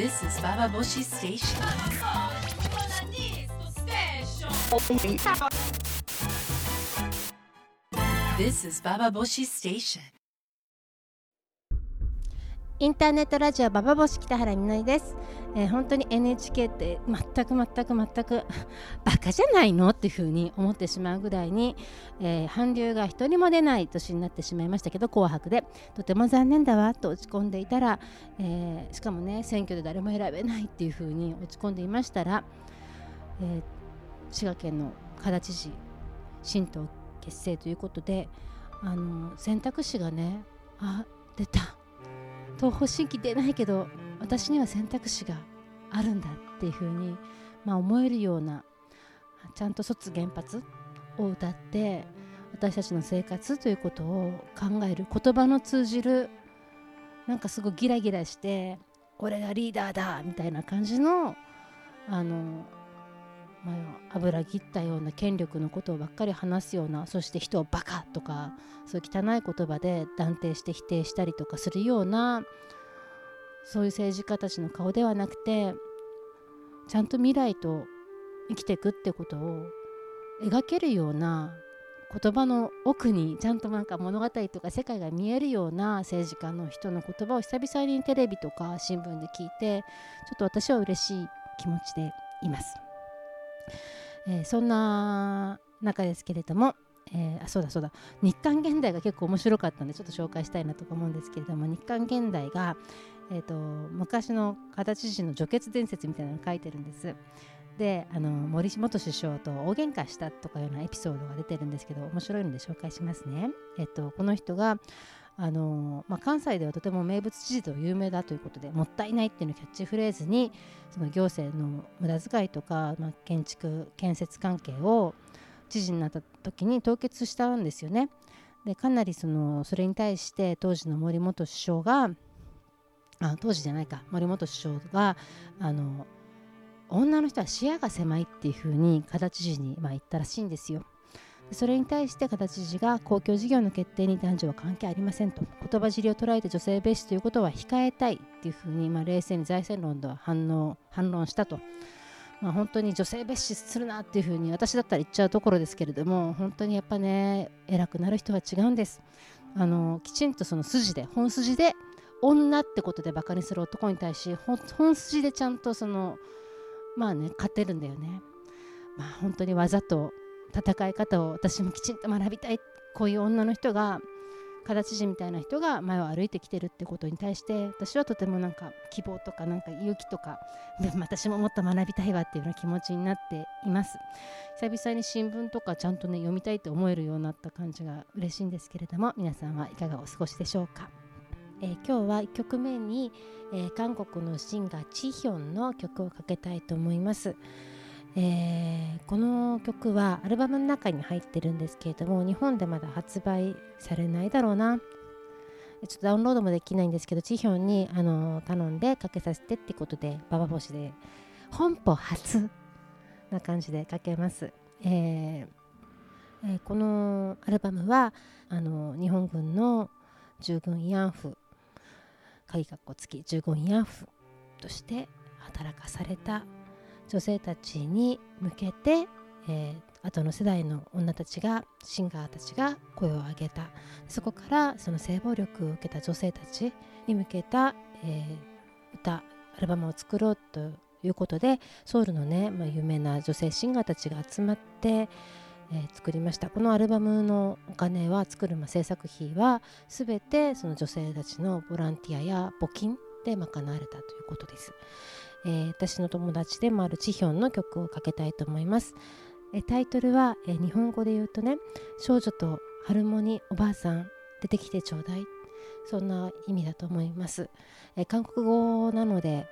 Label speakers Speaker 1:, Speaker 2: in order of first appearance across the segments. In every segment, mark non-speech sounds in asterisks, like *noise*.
Speaker 1: This is Bababoshi Station. This is Bababoshi Station.
Speaker 2: インターネットラジオババボシ北原みのりです、えー本当に NHK って全く全く全くバカじゃないの？っていうふうに思ってしまうぐらいに、えー韓流が一人も出ない年になってしまいましたけど紅白で。とても残念だわ。と落ち込んでいたら、えーしかもね選挙で誰も選べないっていうふうに落ち込んでいましたら、え滋賀県の加田知事新党結成ということであの選択肢がねあ出た。東方神起出ないけど私には選択肢があるんだっていうふうに、まあ、思えるようなちゃんと卒原発を歌って私たちの生活ということを考える言葉の通じるなんかすごいギラギラして俺がリーダーだみたいな感じのあの、まあ、油切ったような権力のことをばっかり話すようなそして人をバカとかそういう汚い言葉で断定して否定したりとかするようなそういう政治家たちの顔ではなくてちゃんと未来と生きていくってことを描けるような言葉の奥にちゃんとなんか物語とか世界が見えるような政治家の人の言葉を久々にテレビとか新聞で聞いてちょっと私は嬉しい気持ちでいます。えーそんな中ですけれども、えーあそうだそうだ日刊現代が結構面白かったんでちょっと紹介したいなとか思うんですけれども日刊現代が、えー、と昔の形知事の除血伝説みたいなのを書いてるんです。であの森元首相と大喧嘩したとかいうようなエピソードが出てるんですけど面白いので紹介しますね。えっと、この人があの、まあ、関西ではとても名物知事と有名だということでもったいないっていうのをキャッチフレーズにその行政の無駄遣いとか、まあ、建築建設関係を知事になった時に凍結したんですよね。でかなりそのそれに対して当時の森元首相があ当時じゃないか森元首相があの女の人は視野が狭いっていうふうに加田知事に、まあ、言ったらしいんですよ。それに対して加田知事が公共事業の決定に男女は関係ありませんと言葉尻を捉えて女性蔑視ということは控えたいっていうふうに、まあ、冷静に財政論では反応反論したと。まあ、本当に女性蔑視するなっていうふうに私だったら言っちゃうところですけれども本当にやっぱね偉くなる人は違うんですあのきちんとその筋で本筋で女ってことでバカにする男に対し本筋でちゃんとそのまあね勝てるんだよね。まあ本当にわざと戦い方を私もきちんと学びたい。こういう女の人が加田知事みたいな人が前を歩いてきてるってことに対して私はとてもなんか希望とかなんか勇気とかでも私ももっと学びたいわっていうような気持ちになっています。久々に新聞とかちゃんとね読みたいと思えるようになった感じが嬉しいんですけれども皆さんはいかがお過ごしでしょうか？えー今日は1曲目に、えー韓国のシンガーチヒョンの曲をかけたいと思います、えーこの曲はアルバムの中に入ってるんですけれども日本でまだ発売されないだろうな。ちょっとダウンロードもできないんですけどチヒョンにあの頼んでかけさせてってことでババ星で本邦初な感じでかけます、えーえーこのアルバムはあの日本軍の従軍慰安婦鍵括弧付き従軍慰安婦として働かされた女性たちに向けて、えー後の世代の女たちがシンガーたちが声を上げた。そこからその性暴力を受けた女性たちに向けた、えー歌アルバムを作ろうということでソウルのね、まあ、有名な女性シンガーたちが集まって、えー作りました。このアルバムのお金は作る、まあ、制作費は全てその女性たちのボランティアや募金で賄われたということです、えー私の友達でもあるチヒョンの曲をかけたいと思います、えタイトルは、え日本語で言うとね少女とハルモニおばあさん出てきてちょうだい。そんな意味だと思います、え韓国語なので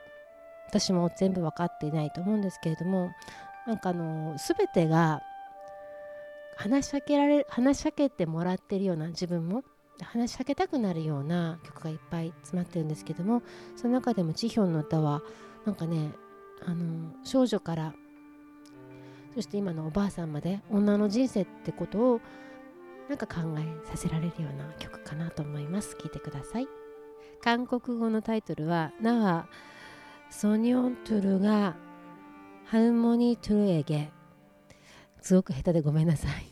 Speaker 2: 私も全部分かっていないと思うんですけれどもなんかあの全てが話しかけられ話しかけてもらってるような自分も？話しかけたくなるような曲がいっぱい詰まってるんですけどもその中でもチヒョンの歌はなんかねあの少女からそして今のおばあさんまで女の人生ってことをなんか考えさせられるような曲かなと思います。聞いてください。韓国語のタイトルは「なは
Speaker 3: ソニョントゥルがハルモニートゥルエゲ。すごく下手でごめんなさい。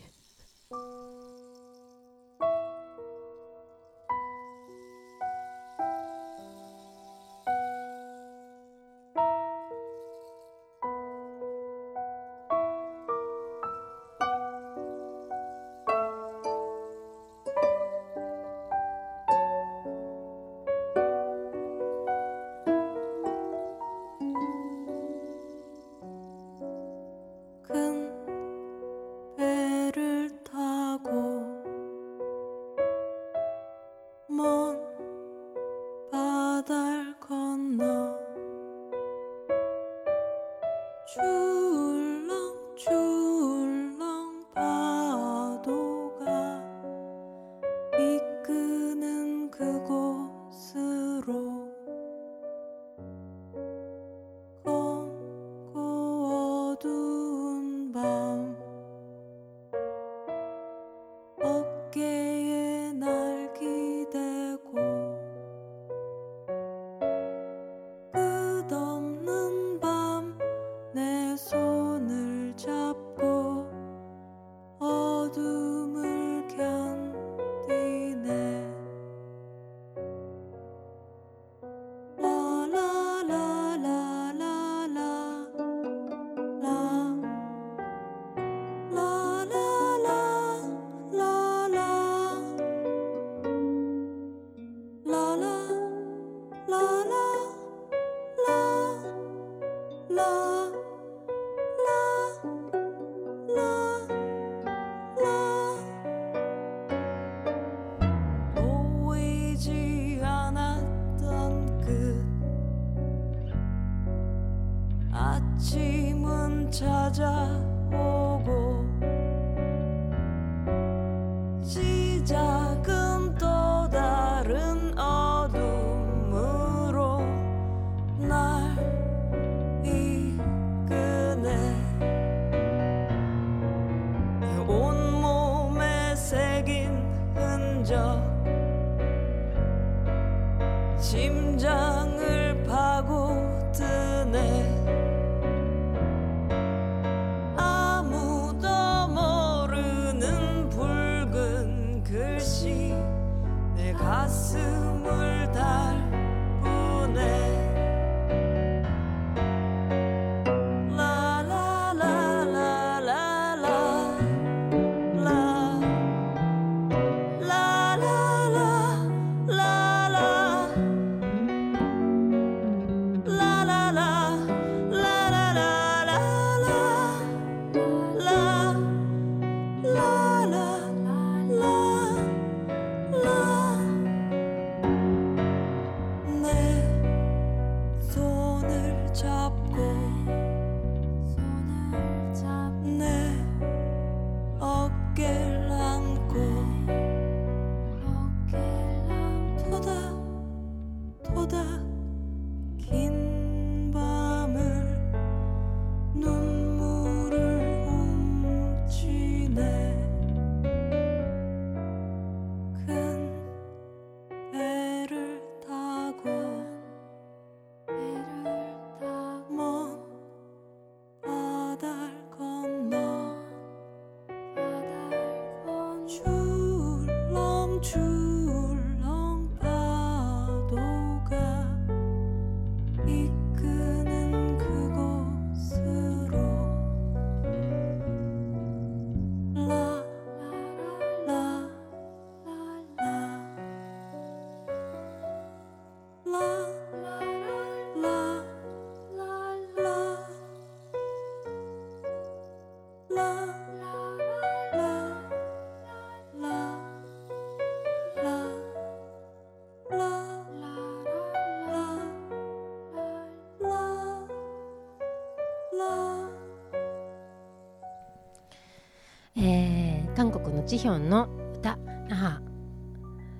Speaker 3: ジヒョンの歌「あ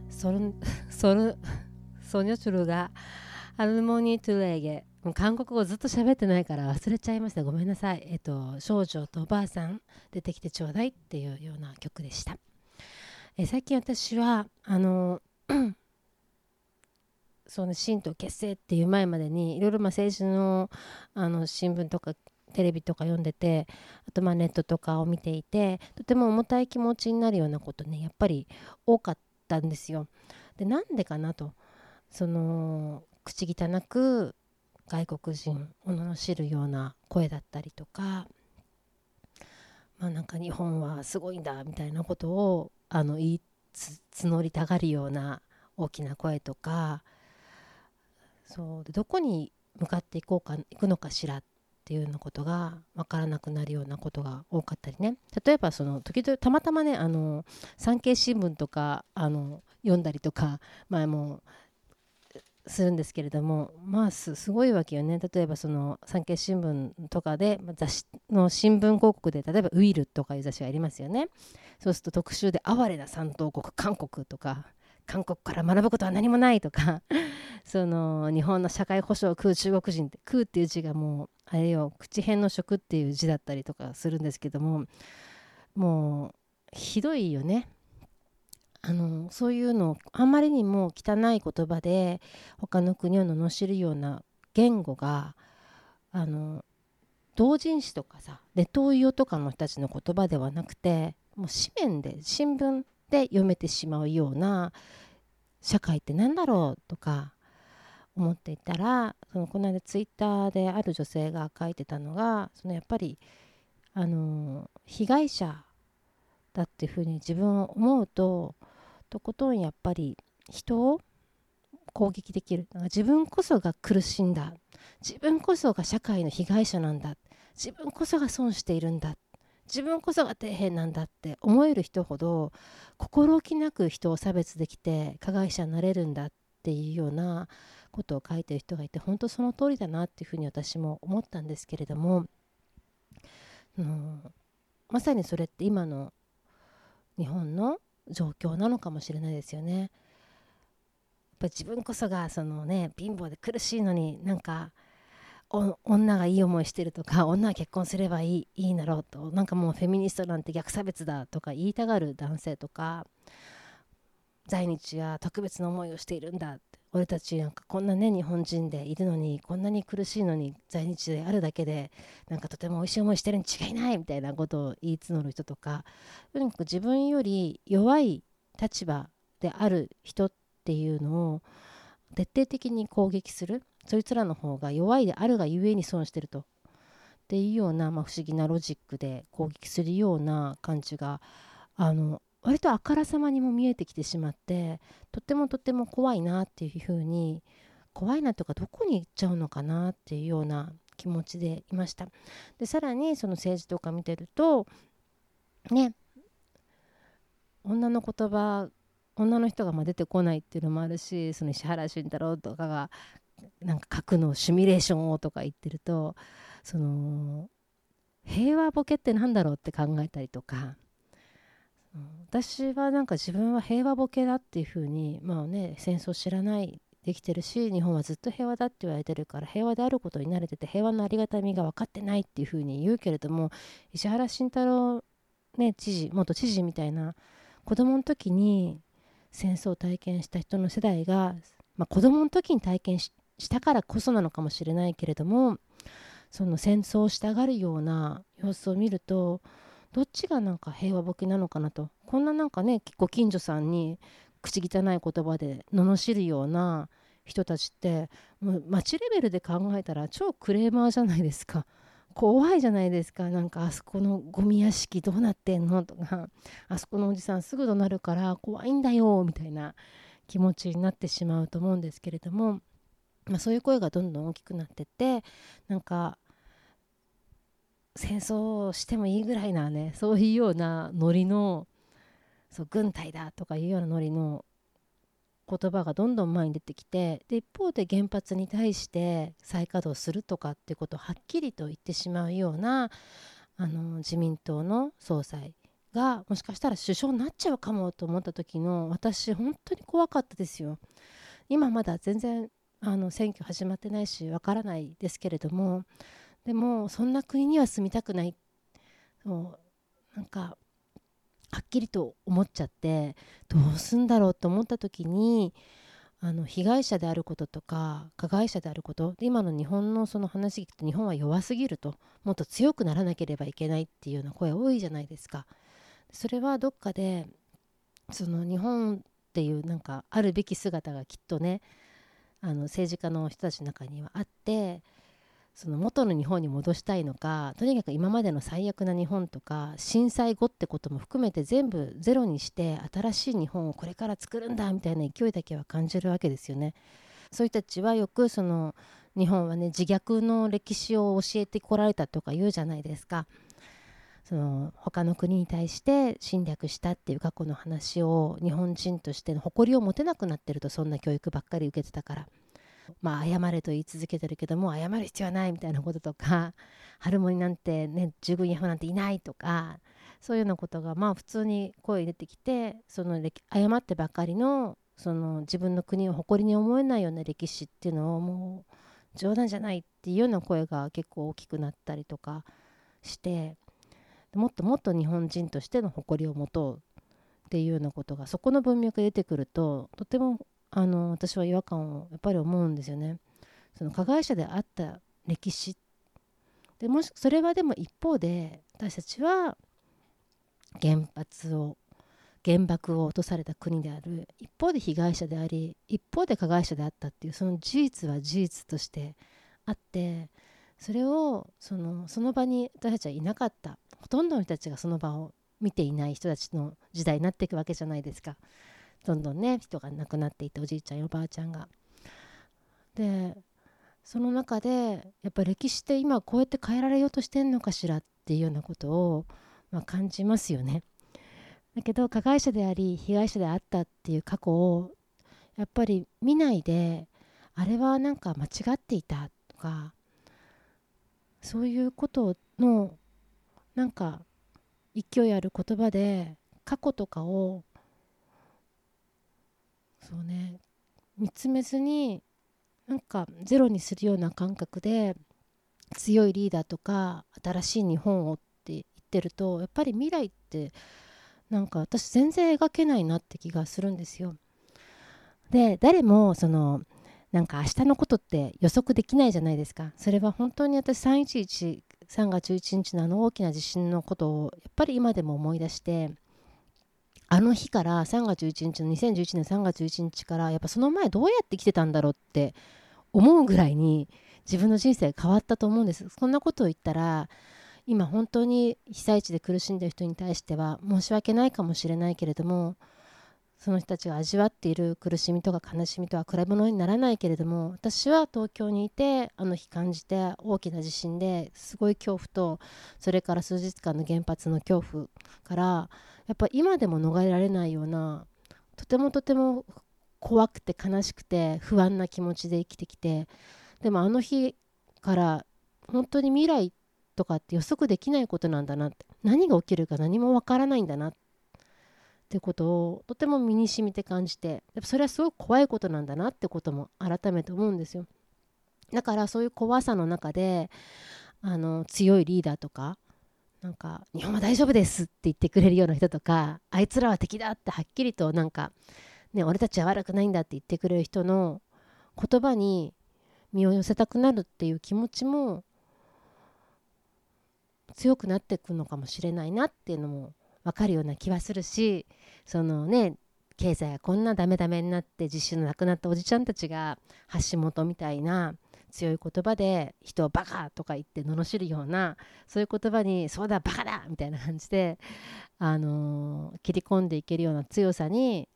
Speaker 3: ソルソルソニョチュルがハルモニートゥレーゲ韓国語ずっと喋ってないから忘れちゃいました。ごめんなさい。えっと少女とおばあさん出てきてちょうだいっていうような曲でした。え最近私はあの *coughs*
Speaker 2: その新党結成っていう前までにいろいろまあ政治のあの新聞とかテレビとか読んでてあとまあネットとかを見ていてとても重たい気持ちになるようなことねやっぱり多かったんですよ。でなんでかなとその口汚く外国人を罵るような声だったりとかまあなんか日本はすごいんだみたいなことをあの言い募りたがるような大きな声とかそうでどこに向かっていこうか行くのかしらっていうようなことが分からなくなるようなことが多かったりね。例えばその時々たまたまねあの産経新聞とかあの読んだりとかまあもするんですけれどもまあすごいわけよね。例えばその産経新聞とかで雑誌の新聞広告で例えば「ウィル」とかいう雑誌がありますよね。そうすると特集で「哀れな三等国韓国」とか韓国から学ぶことは何もないとか *laughs* その日本の社会保障を食う中国人って食うっていう字がもうあれよ口辺の食っていう字だったりとかするんですけどももうひどいよね。あのそういうのをあまりにも汚い言葉で他の国を罵るような言語があの同人誌とかさネトウヨとかの人たちの言葉ではなくてもう紙面で新聞で読めてしまうような社会って何だろうとか思っていたらそのこの間ツイッターである女性が書いてたのがそのやっぱりあの被害者だっていうふうに自分を思うととことんやっぱり人を攻撃できる。自分こそが苦しんだ。自分こそが社会の被害者なんだ。自分こそが損しているんだ。自分こそが底辺なんだって思える人ほど心置きなく人を差別できて加害者になれるんだっていうようなことを書いてる人がいて本当その通りだなっていうふうに私も思ったんですけれども、うん、まさにそれって今の日本の状況なのかもしれないですよね。やっぱ自分こそがそのね貧乏で苦しいのになんか女がいい思いしてるとか *laughs* 女は結婚すればいいいいなろうと。なんかもうフェミニストなんて逆差別だとか言いたがる男性とか在日は特別な思いをしているんだ。って俺たちなんかこんなね日本人でいるのにこんなに苦しいのに在日であるだけでなんかとても美味しい思いしてるに違いないみたいなことを言い募る人とかとにかく自分より弱い立場である人っていうのを徹底的に攻撃する。そいつらの方が弱いであるがゆえに損してると。っていうような、まあ、不思議なロジックで攻撃するような感じがあの割とあからさまにも見えてきてしまってとってもとっても怖いなっていうふうに怖いなとかどこに行っちゃうのかなっていうような気持ちでいました。でさらにその政治とか見てるとね女の言葉女の人がま出てこないっていうのもあるしその石原慎太郎とかがなんか書くのシミュレーションをとか言ってるとその平和ボケって何だろうって考えたりとか私はなんか自分は平和ボケだっていうふうにまあね戦争知らないできてるし日本はずっと平和だって言われてるから平和であることに慣れてて平和のありがたみが分かってないっていうふうに言うけれども石原慎太郎、ね、知事元知事みたいな子供の時に戦争を体験した人の世代が、まあ、子供の時に体験したからこそなのかもしれないけれどもその戦争をしたがるような様子を見るとどっちがなんか平和ボケなのかなと。こんななんかねご近所さんに口汚い言葉で罵るような人たちってもう街レベルで考えたら超クレーマーじゃないですか。怖いじゃないですか。なんかあそこのゴミ屋敷どうなってんの？とかあそこのおじさんすぐ怒鳴るから怖いんだよみたいな気持ちになってしまうと思うんですけれども、まあ、そういう声がどんどん大きくなってってなんか戦争してもいいぐらいなねそういうようなノリのそう軍隊だとかいうようなノリの言葉がどんどん前に出てきてで一方で原発に対して再稼働するとかっていうことをはっきりと言ってしまうようなあの自民党の総裁がもしかしたら首相になっちゃうかもと思った時の私本当に怖かったですよ。今まだ全然あの選挙始まってないしわからないですけれどもでもそんな国には住みたくないそうなんかはっきりと思っちゃってどうすんだろうと思った時にあの被害者であることとか加害者であることで今の日本のその話聞くと日本は弱すぎるともっと強くならなければいけないっていうような声多いじゃないですか。それはどっかでその日本っていうなんかあるべき姿がきっとねあの政治家の人たちの中にはあってその元の日本に戻したいのかとにかく今までの最悪な日本とか震災後ってことも含めて全部ゼロにして新しい日本をこれから作るんだみたいな勢いだけは感じるわけですよね。そういう人たちはよくその日本はね自虐の歴史を教えてこられたとか言うじゃないですか。その他の国に対して侵略したっていう過去の話を日本人としての誇りを持てなくなってるとそんな教育ばっかり受けてたから。まあ、謝れと言い続けてるけども謝る必要はないみたいなこととかハルモニなんてね従軍ヤホなんていないとかそういうようなことがまあ普通に声出てきてその謝ってばかりのその自分の国を誇りに思えないような歴史っていうのをもう冗談じゃないっていうような声が結構大きくなったりとかしてもっともっと日本人としての誇りを持とうっていうようなことがそこの文脈が出てくるととてもあの私は違和感をやっぱり思うんですよね。その加害者であった歴史でもしそれはでも一方で私たちは原発を原爆を落とされた国である一方で被害者であり一方で加害者であったっていうその事実は事実としてあってそれをそのその場に私たちはいなかったほとんどの人たちがその場を見ていない人たちの時代になっていくわけじゃないですか。どんどんね人が亡くなっていっておじいちゃんおばあちゃんが。でその中でやっぱ歴史って今こうやって変えられようとしてんのかしらっていうようなことを、まあ、感じますよね。だけど加害者であり被害者であったっていう過去をやっぱり見ないであれはなんか間違っていたとかそういうことのなんか勢いある言葉で過去とかをそうね見つめずになんかゼロにするような感覚で強いリーダーとか新しい日本をって言ってるとやっぱり未来ってなんか私全然描けないなって気がするんですよ。で誰もそのなんか明日のことって予測できないじゃないですか。それは本当に私311 3月11日のあの大きな地震のことをやっぱり今でも思い出してあの日から3月11日の2011年3月11日からやっぱその前どうやって来てたんだろうって思うぐらいに自分の人生変わったと思うんです。そんなことを言ったら今本当に被災地で苦しんでる人に対しては申し訳ないかもしれないけれどもその人たちが味わっている苦しみとか悲しみとは比べ物にならないけれども私は東京にいてあの日感じて大きな地震ですごい恐怖とそれから数日間の原発の恐怖からやっぱ今でも逃れられないようなとてもとても怖くて悲しくて不安な気持ちで生きてきてでもあの日から本当に未来とかって予測できないことなんだなって何が起きるか何もわからないんだなってってことをとても身に染みて感じてやっぱそれはすごく怖いことなんだなってことも改めて思うんですよ。だからそういう怖さの中であの強いリーダーとかなんか日本は大丈夫ですって言ってくれるような人とかあいつらは敵だってはっきりとなんか、ね、俺たちは悪くないんだって言ってくれる人の言葉に身を寄せたくなるっていう気持ちも強くなっていくのかもしれないなっていうのも分かるような気はするしそのね経済がこんなダメダメになって実習の亡くなったおじちゃんたちが橋本みたいな強い言葉で人をバカとか言って罵るようなそういう言葉にそうだバカだみたいな感じで、あのー、切り込んでいけるような強さに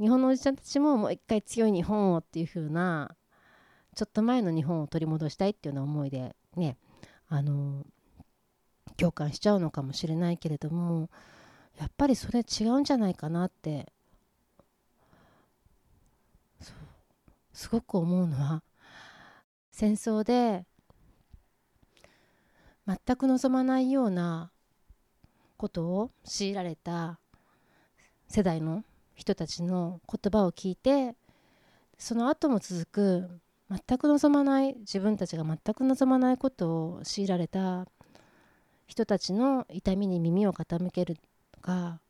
Speaker 2: 日本のおじちゃんたちももう一回強い日本をっていう風なちょっと前の日本を取り戻したいっていうような思いでね、あのー、共感しちゃうのかもしれないけれどもやっぱりそれ違うんじゃないかなって。すごく思うのは戦争で全く望まないようなことを強いられた世代の人たちの言葉を聞いてその後も続く全く望まない自分たちが全く望まないことを強いられた人たちの痛みに耳を傾けるか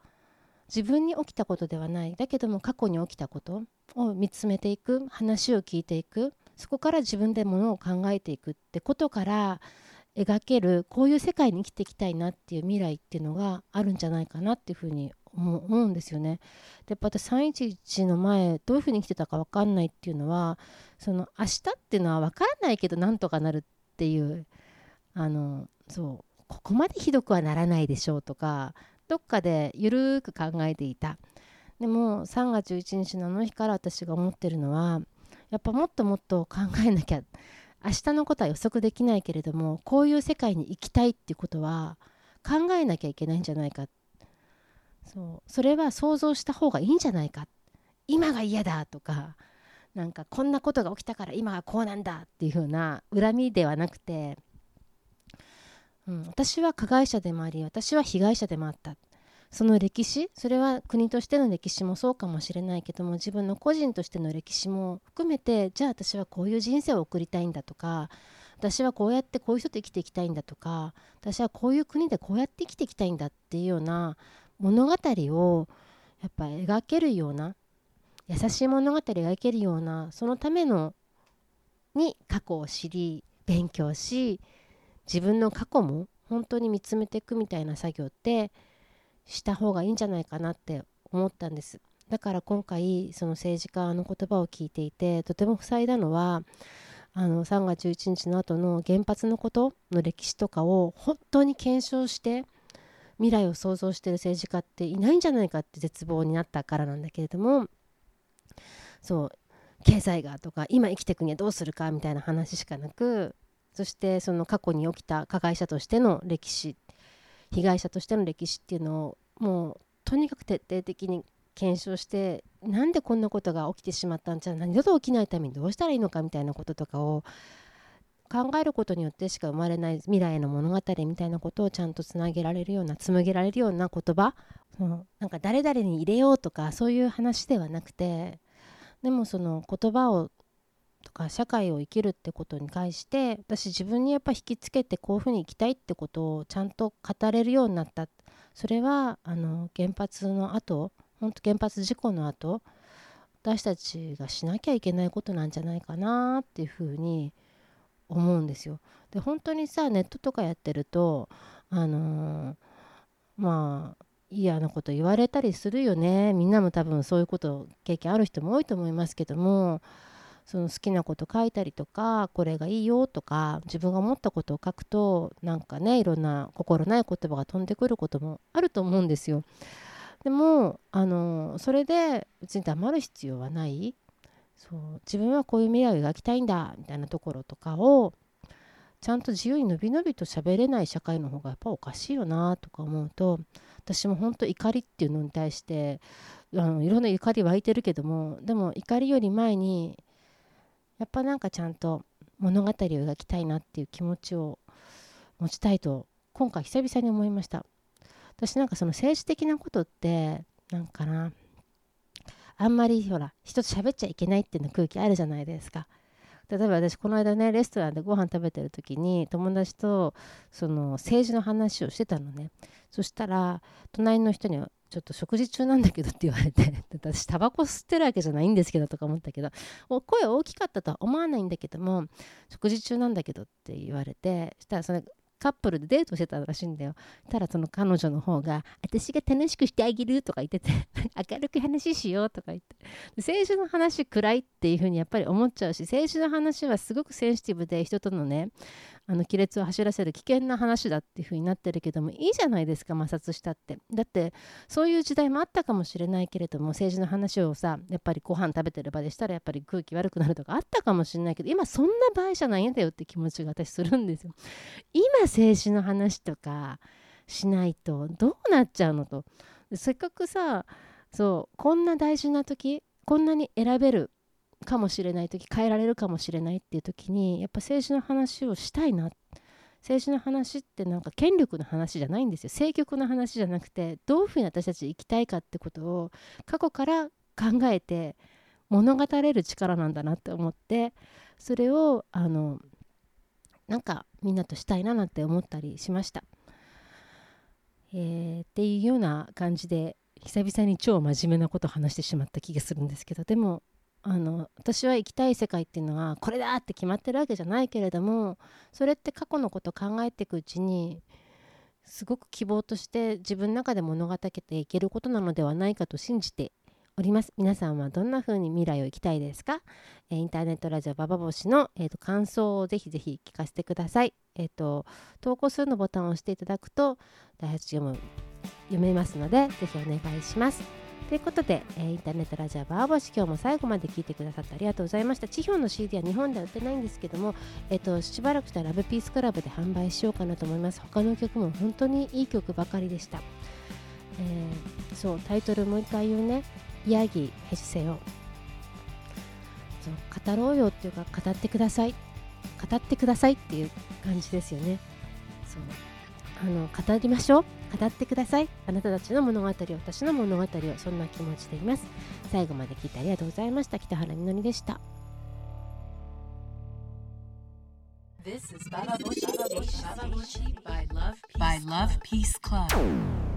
Speaker 2: 自分に起きたことではないだけども過去に起きたことを見つめていく話を聞いていくそこから自分でものを考えていくってことから描けるこういう世界に生きていきたいなっていう未来っていうのがあるんじゃないかなっていうふうに思うんですよね。でやっぱ私311の前どういうふうに生きてたか分かんないっていうのはその明日っていうのは分からないけどなんとかなるっていうあのそうここまでひどくはならないでしょうとかどっかでゆるーく考えていた。でも3月11日のあの日から私が思ってるのはやっぱもっともっと考えなきゃ明日のことは予測できないけれどもこういう世界に行きたいっていうことは考えなきゃいけないんじゃないか。そう。それは想像した方がいいんじゃないか。今が嫌だとかなんかこんなことが起きたから今はこうなんだっていう風な恨みではなくて、うん、私は加害者でもあり私は被害者でもあった。その歴史それは国としての歴史もそうかもしれないけども自分の個人としての歴史も含めてじゃあ私はこういう人生を送りたいんだとか私はこうやってこういう人と生きていきたいんだとか私はこういう国でこうやって生きていきたいんだっていうような物語をやっぱ描けるような優しい物語を描けるようなそのためのに過去を知り勉強し自分の過去も本当に見つめていくみたいな作業ってした方がいいんじゃないかなって思ったんです。だから今回その政治家の言葉を聞いていてとても塞いだのはあの3月11日の後の原発のことの歴史とかを本当に検証して未来を想像してる政治家っていないんじゃないかって絶望になったからなんだけれどもそう経済がとか今生きていくにはどうするかみたいな話しかなくそしてその過去に起きた加害者としての歴史被害者としての歴史っていうのをもうとにかく徹底的に検証してなんでこんなことが起きてしまったんじゃ何度と起きないためにどうしたらいいのかみたいなこととかを考えることによってしか生まれない未来の物語みたいなことをちゃんとつなげられるような紡げられるような言葉そのなんか誰々に入れようとかそういう話ではなくてでもその言葉をとか社会を生きるってことに対して私自分にやっぱ引きつけてこういうふうに生きたいってことをちゃんと語れるようになったそれはあの原発の後本当原発事故の後私たちがしなきゃいけないことなんじゃないかなっていうふうに思うんですよ。で本当にさネットとかやってるとあのー、まあ嫌なこと言われたりするよねみんなも多分そういうこと経験ある人も多いと思いますけどもその好きなこと書いたりとかこれがいいよとか自分が思ったことを書くとなんかねいろんな心ない言葉が飛んでくることもあると思うんですよ。でもあのそれで別に黙る必要はないそう自分はこういう未来を描きたいんだみたいなところとかをちゃんと自由にのびのびと喋れない社会の方がやっぱおかしいよなとか思うと私も本当怒りっていうのに対してあのいろんな怒り湧いてるけどもでも怒りより前にやっぱなんかちゃんと物語を描きたいなっていう気持ちを持ちたいと今回久々に思いました。私なんかその政治的なことってなんかなあんまりほら人と喋っちゃいけないっていうの空気あるじゃないですか。例えば私この間ねレストランでご飯食べてる時に友達とその政治の話をしてたのね。そしたら隣の人にちょっと食事中なんだけどって言われて *laughs* 私タバコ吸ってるわけじゃないんですけどとか思ったけど声大きかったとは思わないんだけども食事中なんだけどって言われてしたらそれカップルでデートしてたらしいんだよ。たらその彼女の方が、私が楽しくしてあげるとか言ってて、*laughs* 明るく話しようとか言って。政治の話暗いっていう風にやっぱり思っちゃうし、政治の話はすごくセンシティブで人とのね、あの亀裂を走らせる危険な話だっていう風になってるけどもいいじゃないですか摩擦したって。だってそういう時代もあったかもしれないけれども政治の話をさやっぱりご飯食べてる場でしたらやっぱり空気悪くなるとかあったかもしれないけど今そんな場合じゃないんだよって気持ちが私するんですよ。今政治の話とかしないとどうなっちゃうのと。せっかくさそうこんな大事な時こんなに選べるかもしれない時変えられるかもしれないっていう時にやっぱ政治の話をしたいな政治の話ってなんか権力の話じゃないんですよ政局の話じゃなくてどういうふうに私たち生きたいかってことを過去から考えて物語れる力なんだなって思ってそれをあのなんかみんなとしたいななんて思ったりしました。えー、っていうような感じで久々に超真面目なことを話してしまった気がするんですけどでもあの私は行きたい世界っていうのはこれだって決まってるわけじゃないけれどもそれって過去のこと考えていくうちにすごく希望として自分の中で物語っていけることなのではないかと信じております。皆さんはどんな風に未来を生きたいですか、えー、インターネットラジオババ星の、えーと、感想をぜひぜひ聞かせてください、えーと、投稿するのボタンを押していただくと第8読む読めますのでぜひお願いします。ということで、えー、インターネットラジオバーボシ今日も最後まで聞いてくださってありがとうございました。地表の CD は日本では売ってないんですけども、えーと、しばらくしたらラブピースクラブで販売しようかなと思います。他の曲も本当にいい曲ばかりでした、えー、そうタイトルもう一回言うね「ヤギヘジセヨ」そう語ろうよっていうか語ってください。語ってくださいっていう感じですよね。そう。あの語りましょう。語ってください。あなたたちの物語を私の物語をそんな気持ちでいます。最後まで聞いてありがとうございました。北原みのりでした。This is Baba Bushi by Love Peace Club.